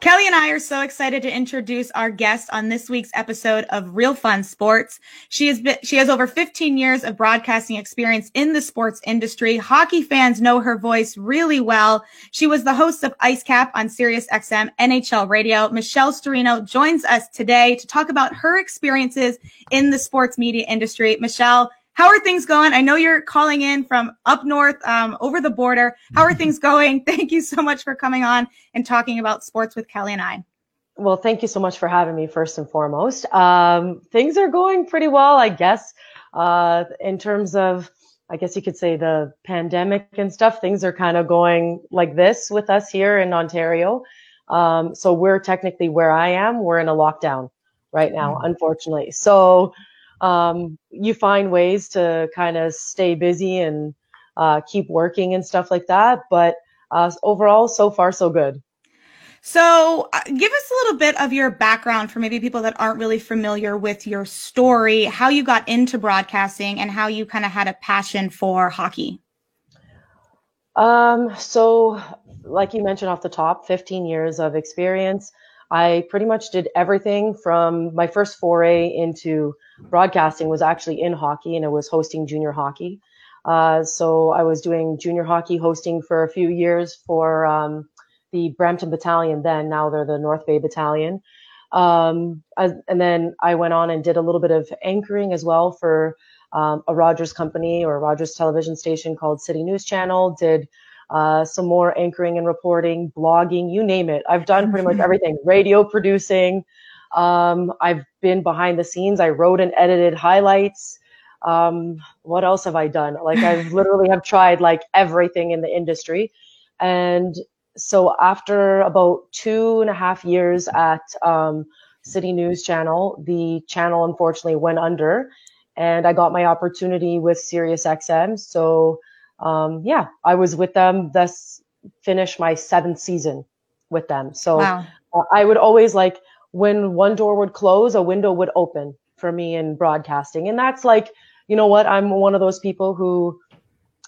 Kelly and I are so excited to introduce our guest on this week's episode of Real Fun Sports. She has been, she has over 15 years of broadcasting experience in the sports industry. Hockey fans know her voice really well. She was the host of Ice Cap on Sirius XM NHL Radio. Michelle Storino joins us today to talk about her experiences in the sports media industry. Michelle, how are things going? I know you're calling in from up north, um, over the border. How are things going? Thank you so much for coming on and talking about sports with Kelly and I. Well, thank you so much for having me first and foremost. Um, things are going pretty well, I guess, uh, in terms of, I guess you could say the pandemic and stuff. Things are kind of going like this with us here in Ontario. Um, so we're technically where I am, we're in a lockdown right now, mm-hmm. unfortunately. So, um, you find ways to kind of stay busy and uh, keep working and stuff like that. But uh, overall, so far, so good. So, uh, give us a little bit of your background for maybe people that aren't really familiar with your story, how you got into broadcasting, and how you kind of had a passion for hockey. Um, so, like you mentioned off the top, 15 years of experience. I pretty much did everything from my first foray into broadcasting was actually in hockey and it was hosting junior hockey. Uh, so I was doing junior hockey hosting for a few years for um, the Brampton Battalion then. Now they're the North Bay Battalion. Um, and then I went on and did a little bit of anchoring as well for um, a Rogers company or a Rogers television station called City News Channel. Did uh, some more anchoring and reporting, blogging, you name it. I've done pretty much everything. Radio producing. Um, I've been behind the scenes. I wrote and edited highlights. Um, what else have I done? Like I've literally have tried like everything in the industry. And so after about two and a half years at um, City News Channel, the channel unfortunately went under, and I got my opportunity with SiriusXM. So um, yeah, I was with them. Thus, finished my seventh season with them. So wow. uh, I would always like when one door would close, a window would open for me in broadcasting, and that's like, you know what? I'm one of those people who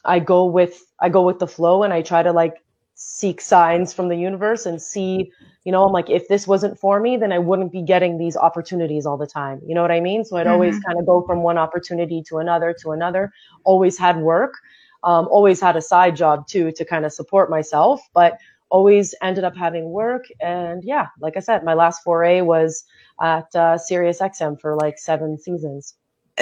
I go with I go with the flow, and I try to like seek signs from the universe and see, you know, I'm like, if this wasn't for me, then I wouldn't be getting these opportunities all the time. You know what I mean? So I'd mm-hmm. always kind of go from one opportunity to another to another. Always had work. Um, always had a side job too to kind of support myself, but always ended up having work. And yeah, like I said, my last foray was at uh, Sirius XM for like seven seasons.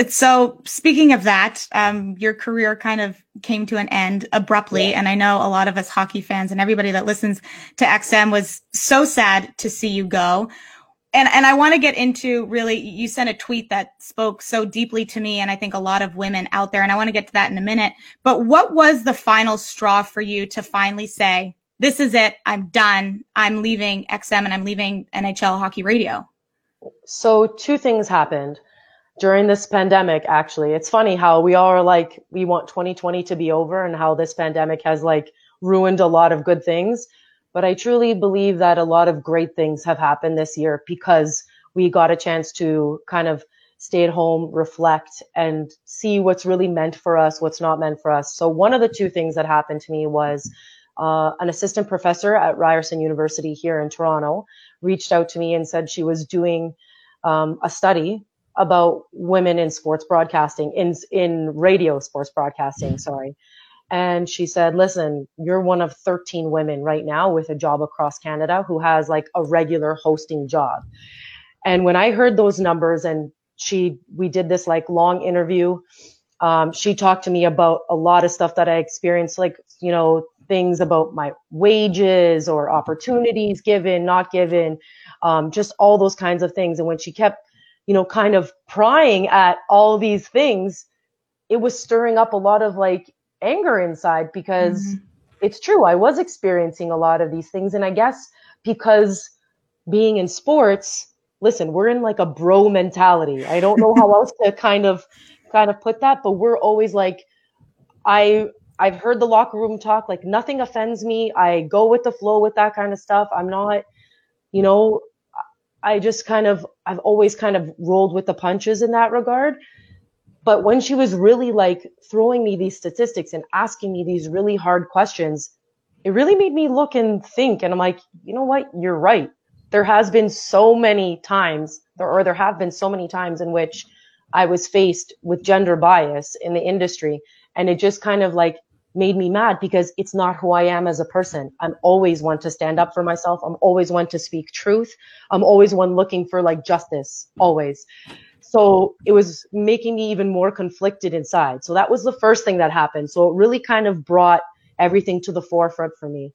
So speaking of that, um, your career kind of came to an end abruptly. Yeah. And I know a lot of us hockey fans and everybody that listens to XM was so sad to see you go and and I want to get into really you sent a tweet that spoke so deeply to me and I think a lot of women out there and I want to get to that in a minute. But what was the final straw for you to finally say, this is it, I'm done. I'm leaving XM and I'm leaving NHL hockey radio? So two things happened during this pandemic actually. It's funny how we all are like we want 2020 to be over and how this pandemic has like ruined a lot of good things. But I truly believe that a lot of great things have happened this year because we got a chance to kind of stay at home, reflect, and see what's really meant for us, what's not meant for us. So one of the two things that happened to me was uh, an assistant professor at Ryerson University here in Toronto reached out to me and said she was doing um, a study about women in sports broadcasting, in in radio sports broadcasting. Sorry, and she said, listen, you're one of 13 women right now with a job across Canada who has like a regular hosting job. And when I heard those numbers and she, we did this like long interview, um, she talked to me about a lot of stuff that I experienced, like, you know, things about my wages or opportunities given, not given, um, just all those kinds of things. And when she kept, you know, kind of prying at all these things, it was stirring up a lot of like anger inside because mm-hmm. it's true. I was experiencing a lot of these things. And I guess because being in sports, listen, we're in like a bro mentality. I don't know how else to kind of kind of put that, but we're always like I I've heard the locker room talk like nothing offends me. I go with the flow with that kind of stuff. I'm not, you know, I just kind of I've always kind of rolled with the punches in that regard. But when she was really like throwing me these statistics and asking me these really hard questions, it really made me look and think. And I'm like, you know what? You're right. there has been so many times, or there have been so many times in which I was faced with gender bias in the industry. And it just kind of like made me mad because it's not who I am as a person. I'm always one to stand up for myself. I'm always one to speak truth. I'm always one looking for like justice, always. So it was making me even more conflicted inside. So that was the first thing that happened. So it really kind of brought everything to the forefront for me.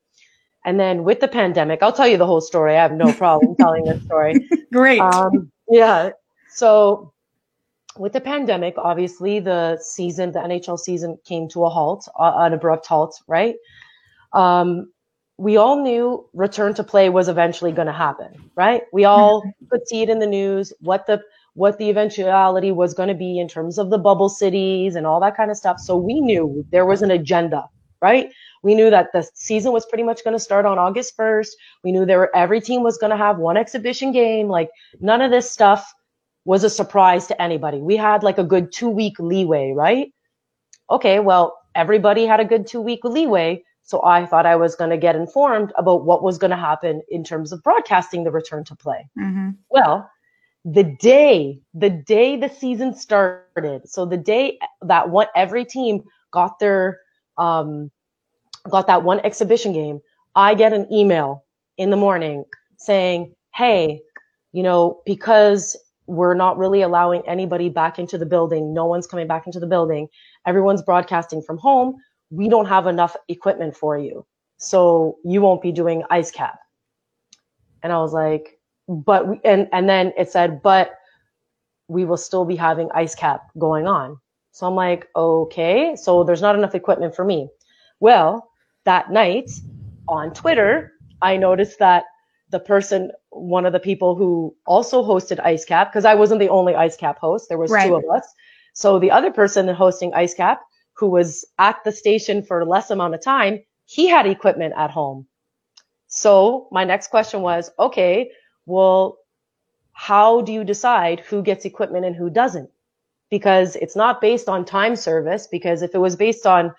And then with the pandemic, I'll tell you the whole story. I have no problem telling this story. Great. Um, yeah. So with the pandemic, obviously the season, the NHL season came to a halt, uh, an abrupt halt, right? Um, we all knew return to play was eventually going to happen, right? We all mm-hmm. could see it in the news, what the, what the eventuality was going to be in terms of the bubble cities and all that kind of stuff. So we knew there was an agenda, right? We knew that the season was pretty much going to start on August 1st. We knew there were, every team was going to have one exhibition game. Like none of this stuff was a surprise to anybody. We had like a good two week leeway, right? Okay, well, everybody had a good two week leeway. So I thought I was going to get informed about what was going to happen in terms of broadcasting the return to play. Mm-hmm. Well, the day, the day the season started, so the day that one, every team got their, um, got that one exhibition game, I get an email in the morning saying, Hey, you know, because we're not really allowing anybody back into the building. No one's coming back into the building. Everyone's broadcasting from home. We don't have enough equipment for you. So you won't be doing ice cap. And I was like, but we, and, and then it said, but we will still be having ice cap going on. So I'm like, okay, so there's not enough equipment for me. Well, that night on Twitter, I noticed that the person, one of the people who also hosted Ice Cap, because I wasn't the only Ice Cap host, there was right. two of us. So the other person hosting Ice Cap, who was at the station for less amount of time, he had equipment at home. So my next question was, okay, well, how do you decide who gets equipment and who doesn't? Because it's not based on time service, because if it was based on,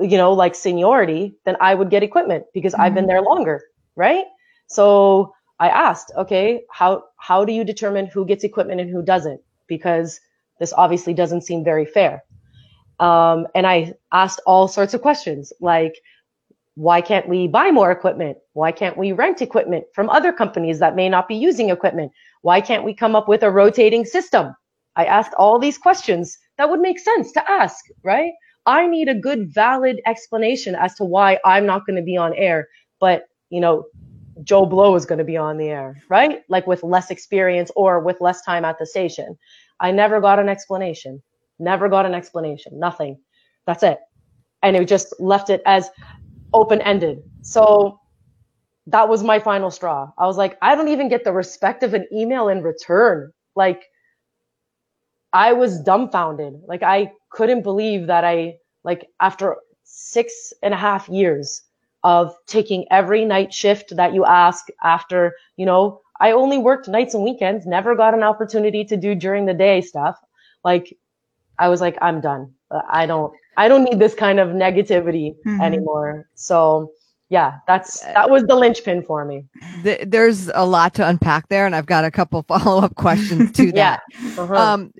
you know, like seniority, then I would get equipment because mm-hmm. I've been mm-hmm. there longer, right? So I asked, okay, how, how do you determine who gets equipment and who doesn't? Because this obviously doesn't seem very fair. Um, and I asked all sorts of questions like, why can't we buy more equipment? Why can't we rent equipment from other companies that may not be using equipment? Why can't we come up with a rotating system? I asked all these questions that would make sense to ask, right? I need a good, valid explanation as to why I'm not going to be on air. But, you know, Joe Blow is going to be on the air, right? Like with less experience or with less time at the station. I never got an explanation. Never got an explanation. Nothing. That's it. And it just left it as open ended. So that was my final straw. I was like, I don't even get the respect of an email in return. Like, I was dumbfounded. Like, I couldn't believe that I, like, after six and a half years, of taking every night shift that you ask after, you know, I only worked nights and weekends, never got an opportunity to do during the day stuff. Like I was like, I'm done. I don't, I don't need this kind of negativity mm-hmm. anymore. So yeah, that's, that was the linchpin for me. There's a lot to unpack there and I've got a couple follow up questions to that. yeah. Uh-huh. Um,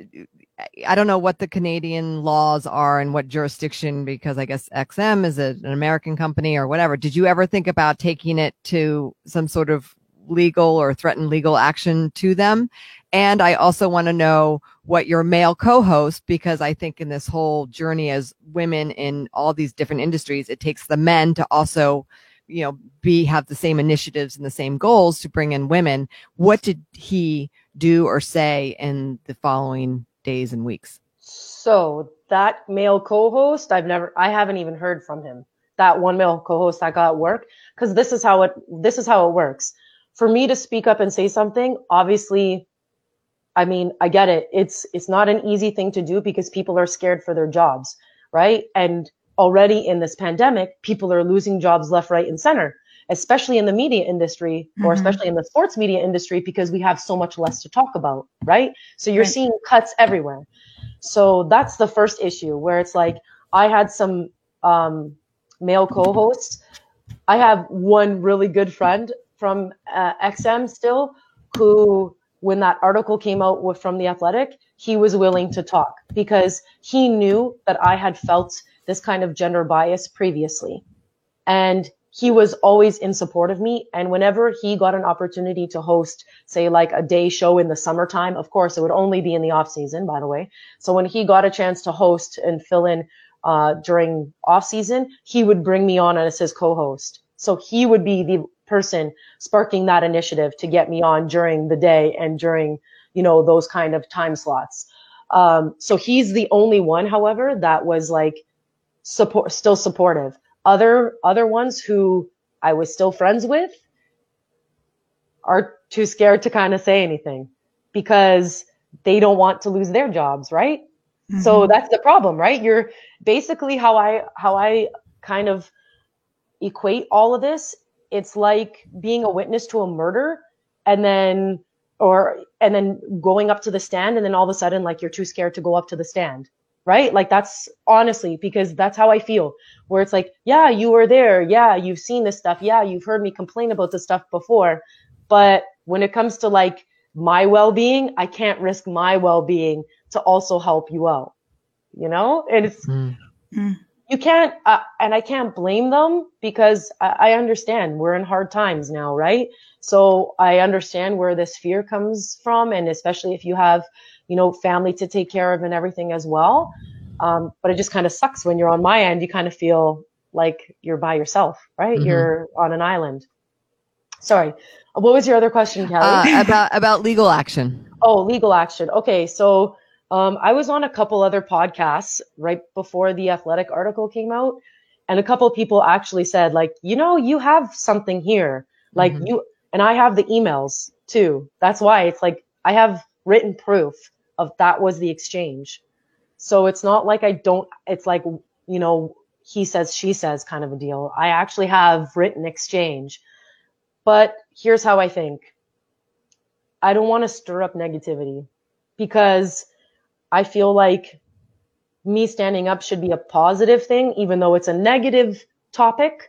I don't know what the Canadian laws are and what jurisdiction, because I guess XM is an American company or whatever. Did you ever think about taking it to some sort of legal or threatened legal action to them? And I also want to know what your male co-host, because I think in this whole journey as women in all these different industries, it takes the men to also, you know, be, have the same initiatives and the same goals to bring in women. What did he do or say in the following days and weeks? So that male co-host, I've never, I haven't even heard from him. That one male co-host that got work, because this is how it, this is how it works. For me to speak up and say something, obviously, I mean, I get it. It's, it's not an easy thing to do because people are scared for their jobs, right? And already in this pandemic, people are losing jobs left, right, and center especially in the media industry or mm-hmm. especially in the sports media industry because we have so much less to talk about, right? So you're right. seeing cuts everywhere. So that's the first issue where it's like I had some um, male co-hosts. I have one really good friend from uh, XM still who, when that article came out from the Athletic, he was willing to talk because he knew that I had felt this kind of gender bias previously. And he was always in support of me. And whenever he got an opportunity to host, say, like a day show in the summertime, of course, it would only be in the off season, by the way. So when he got a chance to host and fill in uh, during off season, he would bring me on as his co-host. So he would be the person sparking that initiative to get me on during the day and during, you know, those kind of time slots. Um, so he's the only one, however, that was like support, still supportive other other ones who I was still friends with are too scared to kind of say anything because they don't want to lose their jobs, right? Mm-hmm. So that's the problem, right? You're basically how I how I kind of equate all of this. It's like being a witness to a murder and then or and then going up to the stand and then all of a sudden like you're too scared to go up to the stand right? Like that's honestly because that's how I feel. Where it's like, yeah, you were there. Yeah, you've seen this stuff. Yeah, you've heard me complain about this stuff before. But when it comes to like my well-being, I can't risk my well-being to also help you out. You know, and it's mm. You can't, uh, and I can't blame them because I, I understand we're in hard times now, right? So I understand where this fear comes from, and especially if you have you know, family to take care of and everything as well. Um, but it just kind of sucks when you're on my end. You kind of feel like you're by yourself, right? Mm-hmm. You're on an island. Sorry. What was your other question, Kelly? Uh, about about legal action. Oh, legal action. Okay, so um, I was on a couple other podcasts right before the athletic article came out, and a couple people actually said, like, you know, you have something here, like mm-hmm. you, and I have the emails too. That's why it's like I have written proof of that was the exchange. So it's not like I don't, it's like, you know, he says, she says kind of a deal. I actually have written exchange. But here's how I think. I don't want to stir up negativity because I feel like me standing up should be a positive thing, even though it's a negative topic.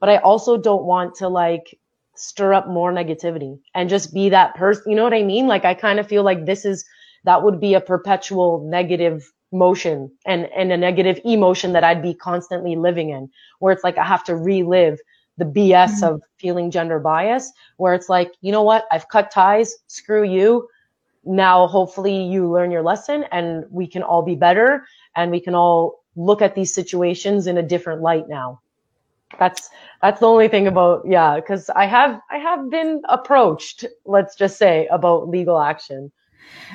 But I also don't want to like stir up more negativity and just be that person. You know what I mean? Like I kind of feel like this is that would be a perpetual negative motion and, and a negative emotion that I'd be constantly living in, where it's like I have to relive the BS mm-hmm. of feeling gender bias, where it's like, you know what? I've cut ties. Screw you. Now, hopefully you learn your lesson and we can all be better and we can all look at these situations in a different light now. That's, that's the only thing about, yeah, cause I have, I have been approached, let's just say about legal action.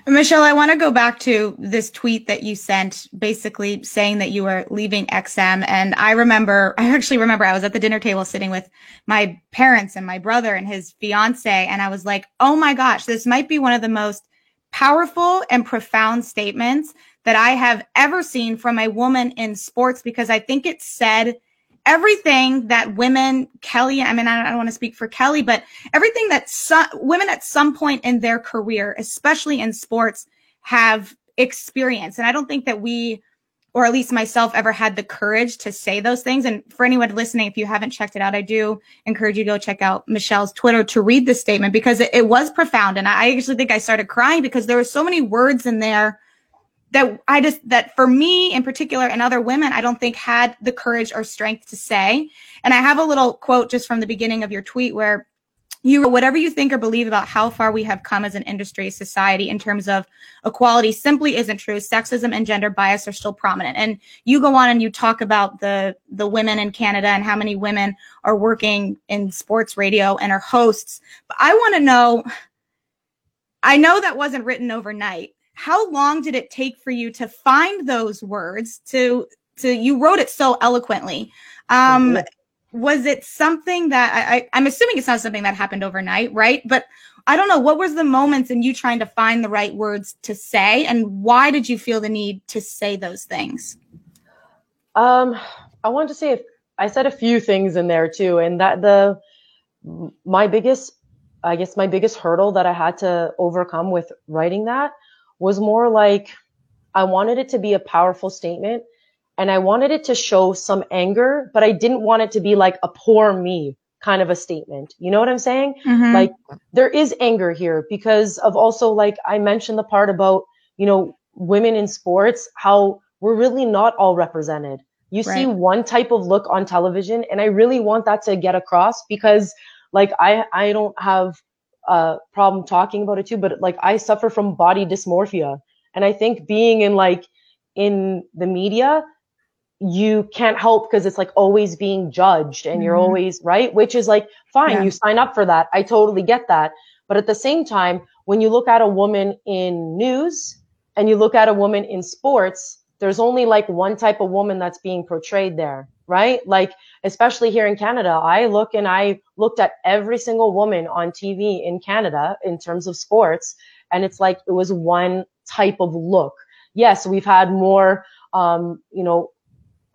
Michelle, I want to go back to this tweet that you sent basically saying that you were leaving XM. And I remember, I actually remember I was at the dinner table sitting with my parents and my brother and his fiance. And I was like, oh my gosh, this might be one of the most powerful and profound statements that I have ever seen from a woman in sports because I think it said everything that women, Kelly, I mean, I don't, want to speak for Kelly, but everything that women at some point in their career, especially in sports, have experienced. And I don't think that we, or at least myself, ever had the courage to say those things. And for anyone listening, if you haven't checked it out, I do encourage you to go check out Michelle's Twitter to read the statement because it, it was profound. And I actually think I started crying because there were so many words in there that I just, that for me in particular and other women, I don't think had the courage or strength to say. And I have a little quote just from the beginning of your tweet where you whatever you think or believe about how far we have come as an industry society in terms of equality simply isn't true. Sexism and gender bias are still prominent. And you go on and you talk about the the women in canada and how many women are working in sports radio and are hosts. But i want to know i know that wasn't written overnight. How long did it take for you to find those words to to you wrote it so eloquently. Um mm-hmm. Was it something that I, I i'm assuming it's not something that happened overnight right? But i don't know what was the moments in you trying to find the right words to say? And why did you feel the need to say those things? Um i wanted to say if i said a few things in there too and that the my biggest i guess my biggest hurdle that i had to overcome with writing that was more like I wanted it to be a powerful statement and I wanted it to show some anger, but I didn't want it to be like a poor me kind of a statement. You know what I'm saying? Mm-hmm. Like there is anger here because of also like I mentioned the part about, you know, women in sports, how we're really not all represented. You right. see one type of look on television and I really want that to get across because like I I don't have a problem talking about it too, but like I suffer from body dysmorphia. And I think being in like in the media, you can't help because it's like always being judged and mm-hmm. you're always right, which is like fine, yeah. you sign up for that. I totally get that. But at the same time, when you look at a woman in news and you look at a woman in sports, there's only like one type of woman that's being portrayed there, right? Like, especially here in Canada, I look and I looked at every single woman on TV in Canada in terms of sports. And it's like, it was one type of look. Yes, we've had more, um, you know,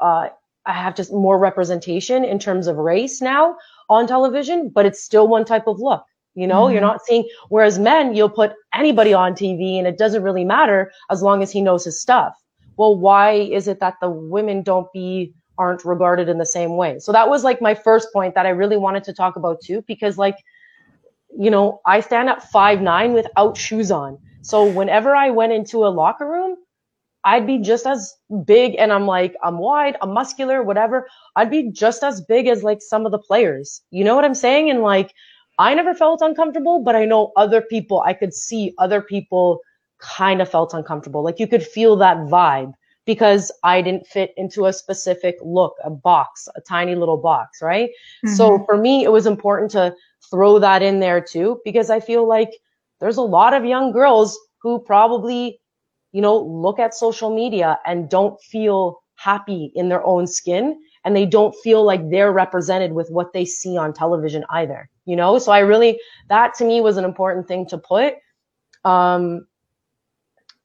uh, I have just more representation in terms of race now on television, but it's still one type of look. You know, mm-hmm. you're not seeing, whereas men, you'll put anybody on TV and it doesn't really matter as long as he knows his stuff. Well, why is it that the women don't be, aren't regarded in the same way? So that was like my first point that I really wanted to talk about too, because like, you know, I stand at five nine without shoes on. So whenever I went into a locker room, I'd be just as big and I'm like, I'm wide, I'm muscular, whatever. I'd be just as big as like some of the players. You know what I'm saying? And like, I never felt uncomfortable, but I know other people, I could see other people kind of felt uncomfortable. Like you could feel that vibe because I didn't fit into a specific look, a box, a tiny little box, right? Mm-hmm. So for me, it was important to throw that in there too, because I feel like there's a lot of young girls who probably you know, look at social media and don't feel happy in their own skin and they don't feel like they're represented with what they see on television either, you know? So I really, that to me was an important thing to put. Um,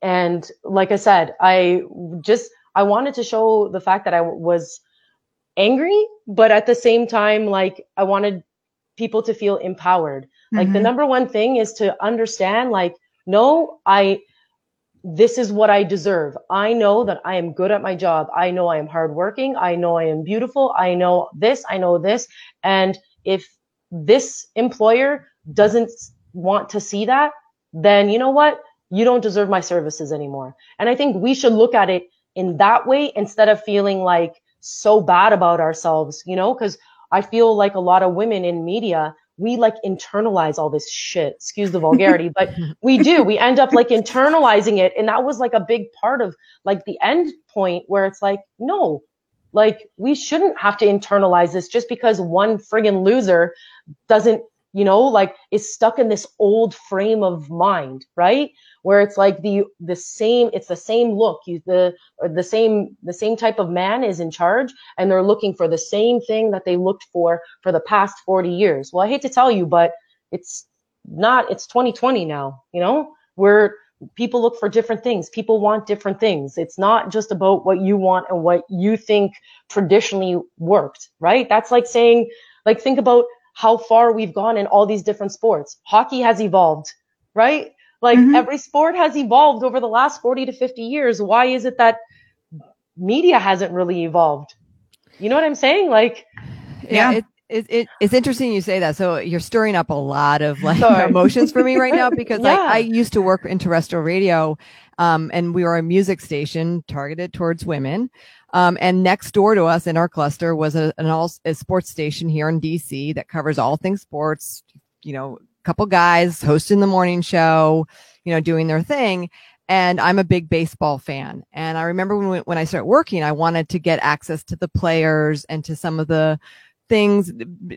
and like I said, I just, I wanted to show the fact that I was angry, but at the same time, like I wanted people to feel empowered. Mm-hmm. Like the mm-hmm. number one thing is to understand, like, no, I, this is what I deserve. I know that I am good at my job. I know I am hardworking. I know I am beautiful. I know this. I know this. And if this employer doesn't want to see that, then you know what? You don't deserve my services anymore. And I think we should look at it in that way instead of feeling like so bad about ourselves, you know, because I feel like a lot of women in media, we like internalize all this shit. Excuse the vulgarity, but we do. We end up like internalizing it. And that was like a big part of like the end point where it's like, no, like we shouldn't have to internalize this just because one friggin' loser doesn't, you know, like is stuck in this old frame of mind, right? where it's like the the same it's the same look you the the same the same type of man is in charge and they're looking for the same thing that they looked for for the past 40 years. Well i hate to tell you but it's not it's 2020 now you know? Where people look for different things people want different things. It's not just about what you want and what you think traditionally worked right? That's like saying like think about how far we've gone in all these different sports hockey has evolved right like mm-hmm. every sport has evolved over the last 40 to 50 years. Why is it that media hasn't really evolved? You know what I'm saying? Like, yeah. yeah it, it, it, it's interesting you say that. So you're stirring up a lot of like emotions for me right now because yeah. I, I used to work in terrestrial radio, um, and we were a music station targeted towards women. Um, and next door to us in our cluster was a, an all a sports station here in DC that covers all things sports, you know, a couple guys hosting the morning show, you know, doing their thing. And I'm a big baseball fan. And I remember when, when I started working, I wanted to get access to the players and to some of the things.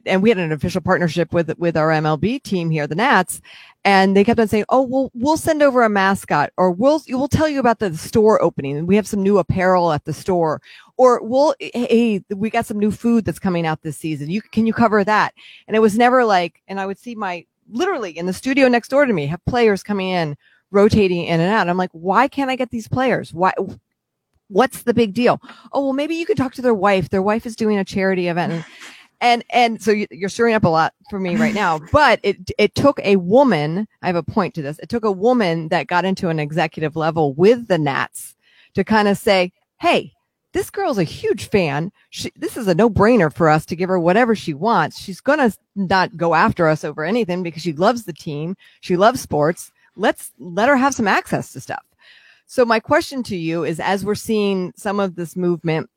And we had an official partnership with, with our MLB team here, the Nats. And they kept on saying, Oh, well, we'll send over a mascot or we'll, we'll tell you about the store opening. We have some new apparel at the store or we'll, Hey, we got some new food that's coming out this season. You, can you cover that? And it was never like, and I would see my, literally in the studio next door to me have players coming in, rotating in and out. I'm like, why can't I get these players? Why? What's the big deal? Oh, well, maybe you could talk to their wife. Their wife is doing a charity event. And, and, so you're stirring up a lot for me right now, but it, it took a woman. I have a point to this. It took a woman that got into an executive level with the Nats to kind of say, Hey, this girl's a huge fan. She, this is a no brainer for us to give her whatever she wants. She's going to not go after us over anything because she loves the team. She loves sports. Let's let her have some access to stuff. So my question to you is, as we're seeing some of this movement,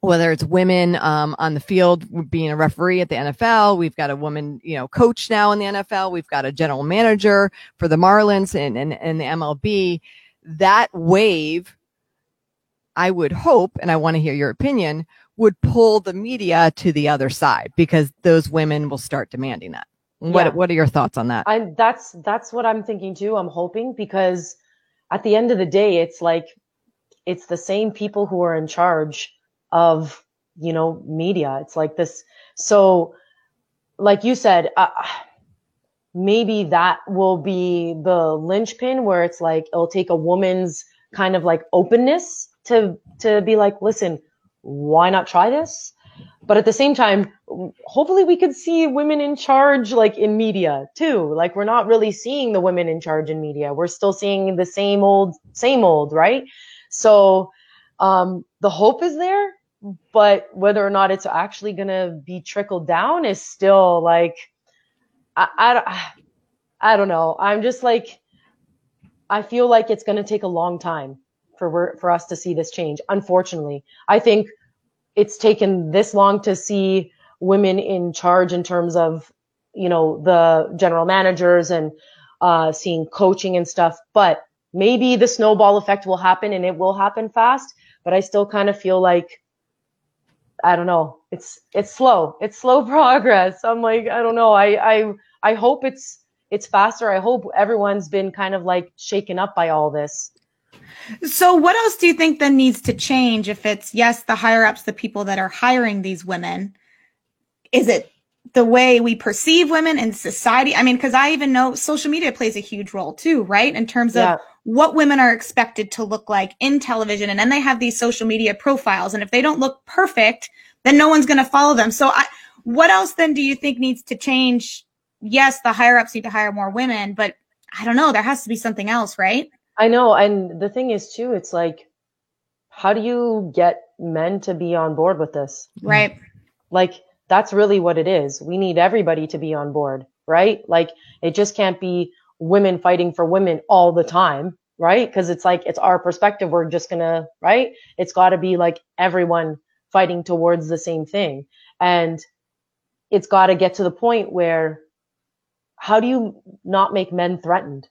whether it's women um, on the field being a referee at the NFL, we've got a woman, you know, coach now in the NFL. We've got a general manager for the Marlins and, and, and the MLB. That wave I would hope, and I want to hear your opinion, would pull the media to the other side because those women will start demanding that. What yeah. What are your thoughts on that? I, that's that's what I'm thinking too. I'm hoping because at the end of the day, it's like it's the same people who are in charge of you know media. It's like this. So, like you said, uh, maybe that will be the linchpin where it's like it'll take a woman's kind of like openness to to be like, listen, why not try this? But at the same time, hopefully we could see women in charge like in media too. Like we're not really seeing the women in charge in media. We're still seeing the same old, same old, right? So um, the hope is there, but whether or not it's actually gonna be trickled down is still like I, I, I don't know. I'm just like I feel like it's gonna take a long time for for us to see this change. Unfortunately, I think it's taken this long to see women in charge in terms of you know the general managers and uh, seeing coaching and stuff. But maybe the snowball effect will happen and it will happen fast. But I still kind of feel like I don't know. It's it's slow. It's slow progress. I'm like I don't know. I I I hope it's it's faster. I hope everyone's been kind of like shaken up by all this. So, what else do you think then needs to change if it's yes, the higher ups, the people that are hiring these women? Is it the way we perceive women in society? I mean, because I even know social media plays a huge role too, right? In terms of yeah. What women are expected to look like in television. And then they have these social media profiles. And if they don't look perfect, then no one's going to follow them. So, I, what else then do you think needs to change? Yes, the higher ups need to hire more women, but I don't know. There has to be something else, right? I know. And the thing is, too, it's like, how do you get men to be on board with this? Right. Like, that's really what it is. We need everybody to be on board, right? Like, it just can't be women fighting for women all the time, right? Because it's like, it's our perspective. We're just gonna, right? It's got to be like everyone fighting towards the same thing. And it's got to get to the point where how do you not make men threatened?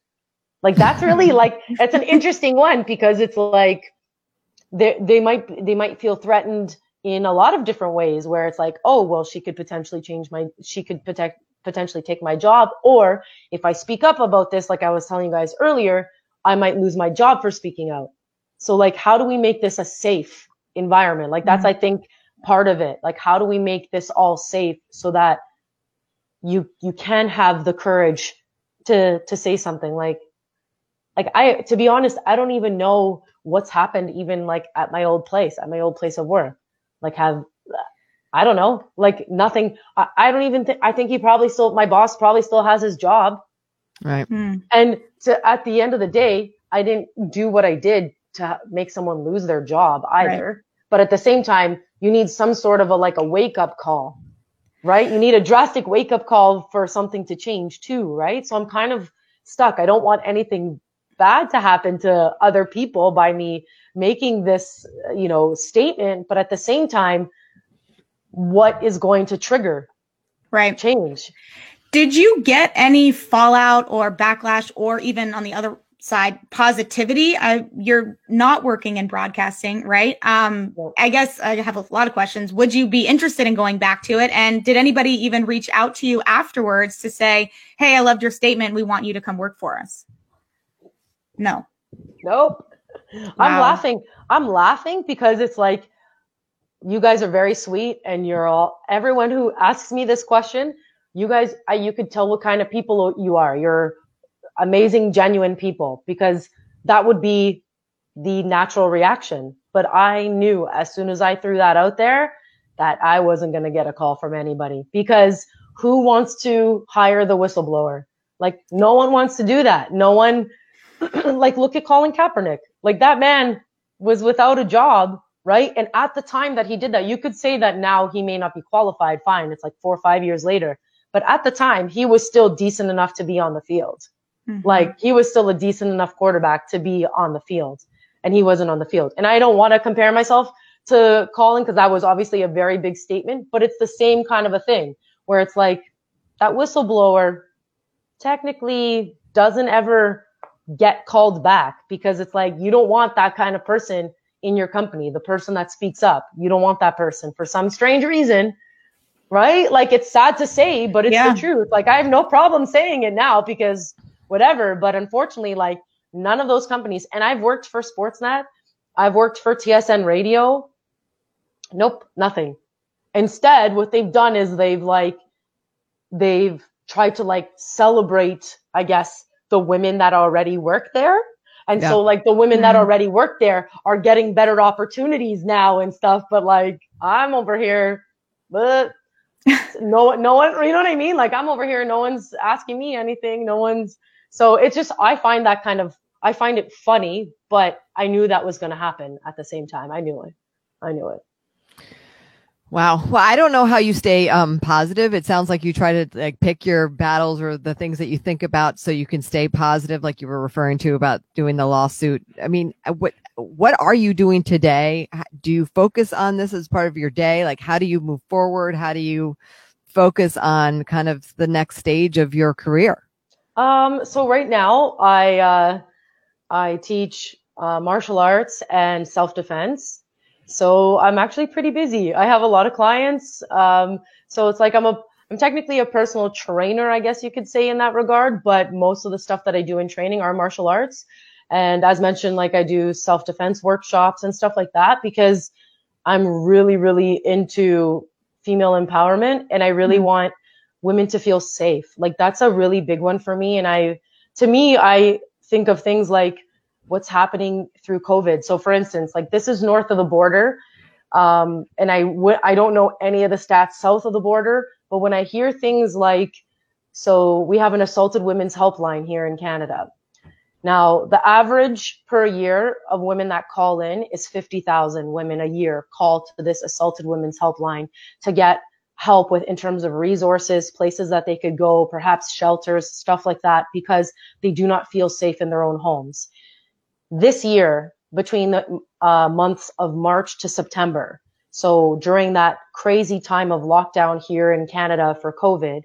Like that's really like that's an interesting one because it's like they they might they might feel threatened in a lot of different ways where it's like, oh well, she could potentially change my she could protect potentially take my job or if I speak up about this like I was telling you guys earlier, I might lose my job for speaking out. So like how do we make this a safe environment? Like that's mm-hmm. I think part of it. Like how do we make this all safe so that you you can have the courage to to say something like like I, to be honest, I don't even know what's happened even like at my old place, at my old place of work. Like have, I don't know, like nothing. I, I don't even think, I think he probably still, my boss probably still has his job. Right. Hmm. And to, at the end of the day, I didn't do what I did to make someone lose their job either. Right. But at the same time, you need some sort of a, like a wake up call, right? You need a drastic wake up call for something to change too, right? So I'm kind of stuck. I don't want anything bad to happen to other people by me making this, you know, statement. But at the same time, what is going to trigger right change? Did you get any fallout or backlash or even on the other side positivity I, you're not working in broadcasting right um i guess i have a lot of questions would you be interested in going back to it and did anybody even reach out to you afterwards to say hey i loved your statement we want you to come work for us no. Nope. Wow. I'm laughing. I'm laughing because it's like you guys are very sweet and you're all everyone who asks me this question, you guys I, you could tell what kind of people you are. You're amazing genuine people because that would be the natural reaction. But I knew as soon as I threw that out there that I wasn't going to get a call from anybody because who wants to hire the whistleblower? Like no one wants to do that. No one like look at Colin Kaepernick. Like that man was without a job, right? And at the time that he did that, you could say that now he may not be qualified. Fine. It's like four or five years later. But at the time, he was still decent enough to be on the field. Mm-hmm. Like he was still a decent enough quarterback to be on the field and he wasn't on the field. And I don't want to compare myself to Colin because that was obviously a very big statement, but it's the same kind of a thing where it's like that whistleblower technically doesn't ever get called back because it's like you don't want that kind of person in your company, the person that speaks up. You don't want that person for some strange reason, right? Like it's sad to say, but it's yeah. the truth. Like I have no problem saying it now because whatever, but unfortunately, like none of those companies, and I've worked for Sportsnet, I've worked for TSN radio. Nope, nothing. Instead, what they've done is they've like, they've tried to like celebrate, I guess, the women that already work there and yeah. so like the women that mm-hmm. already work there are getting better opportunities now and stuff. But like I'm over here, but no, no one, you know what I mean? Like I'm over here, no one's asking me anything. No one's, so it's just, I find that kind of, I find it funny, but I knew that was going to happen at the same time. I knew it. I knew it. Wow. Well, I don't know how you stay um, positive. It sounds like you try to like pick your battles or the things that you think about so you can stay positive, like you were referring to about doing the lawsuit. I mean, what what are you doing today? Do you focus on this as part of your day? Like, how do you move forward? How do you focus on kind of the next stage of your career? Um, so right now, I uh, I teach uh, martial arts and self defense. So I'm actually pretty busy. I have a lot of clients. Um, so it's like I'm a, I'm technically a personal trainer, I guess you could say in that regard, but most of the stuff that I do in training are martial arts. And as mentioned, like I do self defense workshops and stuff like that because I'm really, really into female empowerment and I really mm-hmm. want women to feel safe. Like that's a really big one for me. And I, to me, I think of things like what's happening through COVID. So for instance, like this is north of the border. Um, and I w- I don't know any of the stats south of the border, but when I hear things like, so we have an assaulted women's helpline here in Canada. Now, the average per year of women that call in is 50,000 women a year call to this assaulted women's helpline to get help with in terms of resources, places that they could go, perhaps shelters, stuff like that, because they do not feel safe in their own homes this year between the uh, months of March to September. So during that crazy time of lockdown here in Canada for COVID,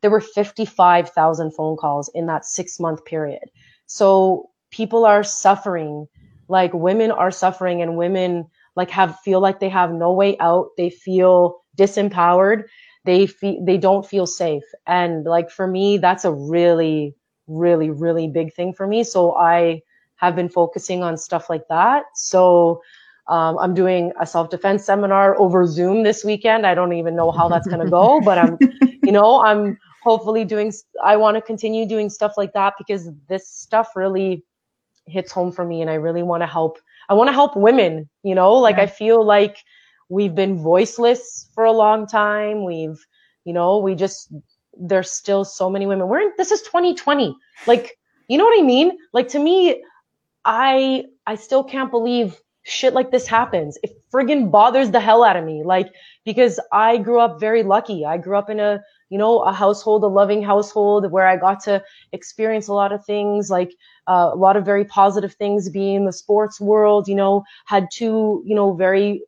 there were 55,000 phone calls in that six month period. So people are suffering, like women are suffering and women like have feel like they have no way out. They feel disempowered. They feel, they don't feel safe. And like for me, that's a really, really, really big thing for me. So I, have been focusing on stuff like that. So um, I'm doing a self-defense seminar over Zoom this weekend. I don't even know how that's going to go, but I'm, you know, I'm hopefully doing, I want to continue doing stuff like that because this stuff really hits home for me and I really want to help. I want to help women, you know, like yeah. I feel like we've been voiceless for a long time. We've, you know, we just, there's still so many women. We're in, this is 2020. Like, you know what I mean? Like to me, I I still can't believe shit like this happens. It friggin' bothers the hell out of me. Like, because I grew up very lucky. I grew up in a, you know, a household, a loving household where I got to experience a lot of things, like uh, a lot of very positive things being in the sports world, you know, had two, you know, very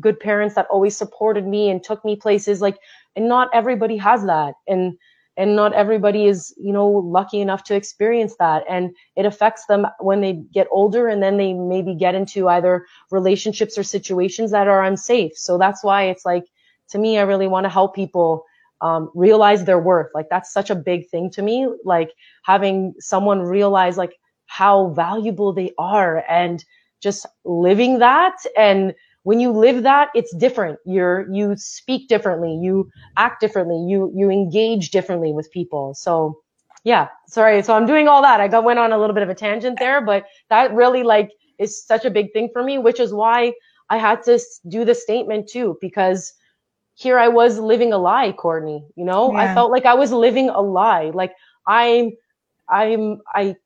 good parents that always supported me and took me places like, and not everybody has that. And, and not everybody is you know lucky enough to experience that. And it affects them when they get older and then they maybe get into either relationships or situations that are unsafe. So that's why it's like to me i really want to help people um, realize their worth. Like that's such a big thing to me like having someone realize like how valuable they are and just living that and when you live that, it's different. You're, you speak differently, you act differently, you, you engage differently with people. So yeah, sorry. So I'm doing all that. I got, went on a little bit of a tangent there, but that really like is such a big thing for me, which is why I had to do the statement too, because here I was living a lie, Courtney, you know, yeah. I felt like I was living a lie. Like I'm, I'm, I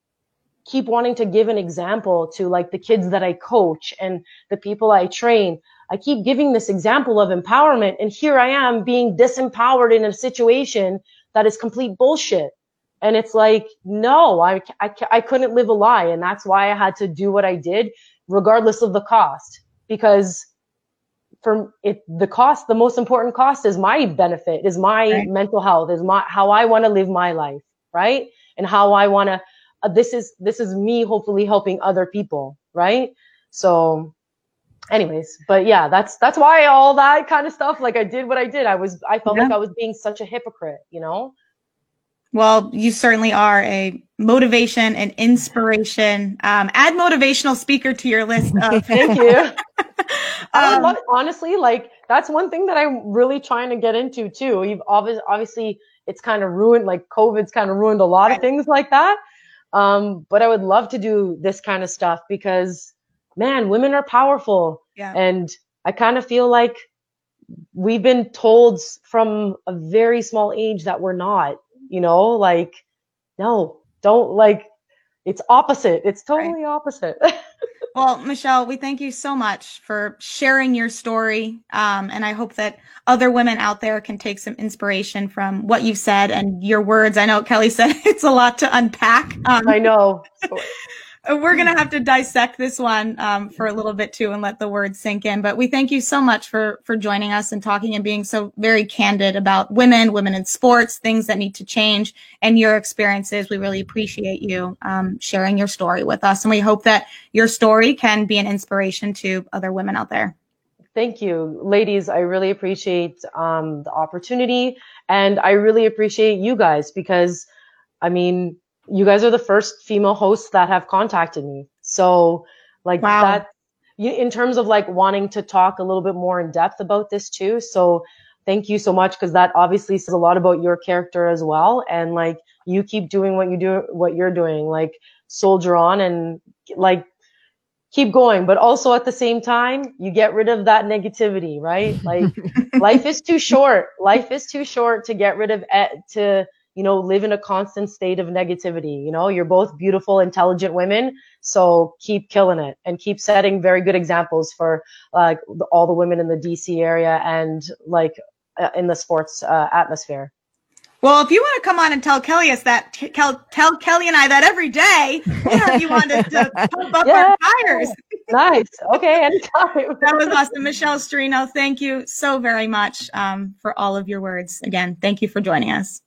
keep wanting to give an example to like the kids that I coach and the people I train. I keep giving this example of empowerment and here I am being disempowered in a situation that is complete bullshit. And it's like, no, I, I, I couldn't live a lie. And that's why I had to do what I did, regardless of the cost, because for it, the cost, the most important cost is my benefit, is my right. mental health, is my, how I want to live my life. Right. And how I want to, uh, this is, this is me hopefully helping other people. Right. So anyways, but yeah, that's, that's why all that kind of stuff, like I did what I did. I was, I felt yeah. like I was being such a hypocrite, you know? Well, you certainly are a motivation and inspiration. Um, add motivational speaker to your list. Of- Thank you. um, love, honestly, like that's one thing that I'm really trying to get into too. You've obviously, obviously, it's kind of ruined, like COVID's kind of ruined a lot right. of things like that. Um, but I would love to do this kind of stuff because, man, women are powerful, yeah. and I kind of feel like we've been told from a very small age that we're not you know, like, no, don't like, it's opposite. It's totally right. opposite. well, Michelle, we thank you so much for sharing your story. Um, and I hope that other women out there can take some inspiration from what you've said and your words. I know Kelly said it's a lot to unpack. Um, I know. we're going to have to dissect this one um, for a little bit too and let the words sink in. But we thank you so much for for joining us and talking and being so very candid about women, women in sports, things that need to change, and your experiences. We really appreciate you um, sharing your story with us, and we hope that your story can be an inspiration to other women out there. Thank you, ladies. I really appreciate um, the opportunity, and I really appreciate you guys because, I mean, you guys are the first female hosts that have contacted me. So like wow. that in terms of like wanting to talk a little bit more in depth about this too. So thank you so much because that obviously says a lot about your character as well. And like you keep doing what you do, what you're doing, like soldier on and like keep going. But also at the same time, you get rid of that negativity, right? Like life is too short. Life is too short to get rid of, eh, to you know, live in a constant state of negativity. You know, you're both beautiful, intelligent women. So keep killing it and keep setting very good examples for like all the women in the DC area and like uh, in the sports uh, atmosphere. Well, if you want to come on and tell Kelly us that, t- tell, tell Kelly and I that every day, if you want to pump up yeah. our tires. nice. Okay, anytime. that was awesome. Michelle Storino, thank you so very much um, for all of your words. Again, thank you for joining us.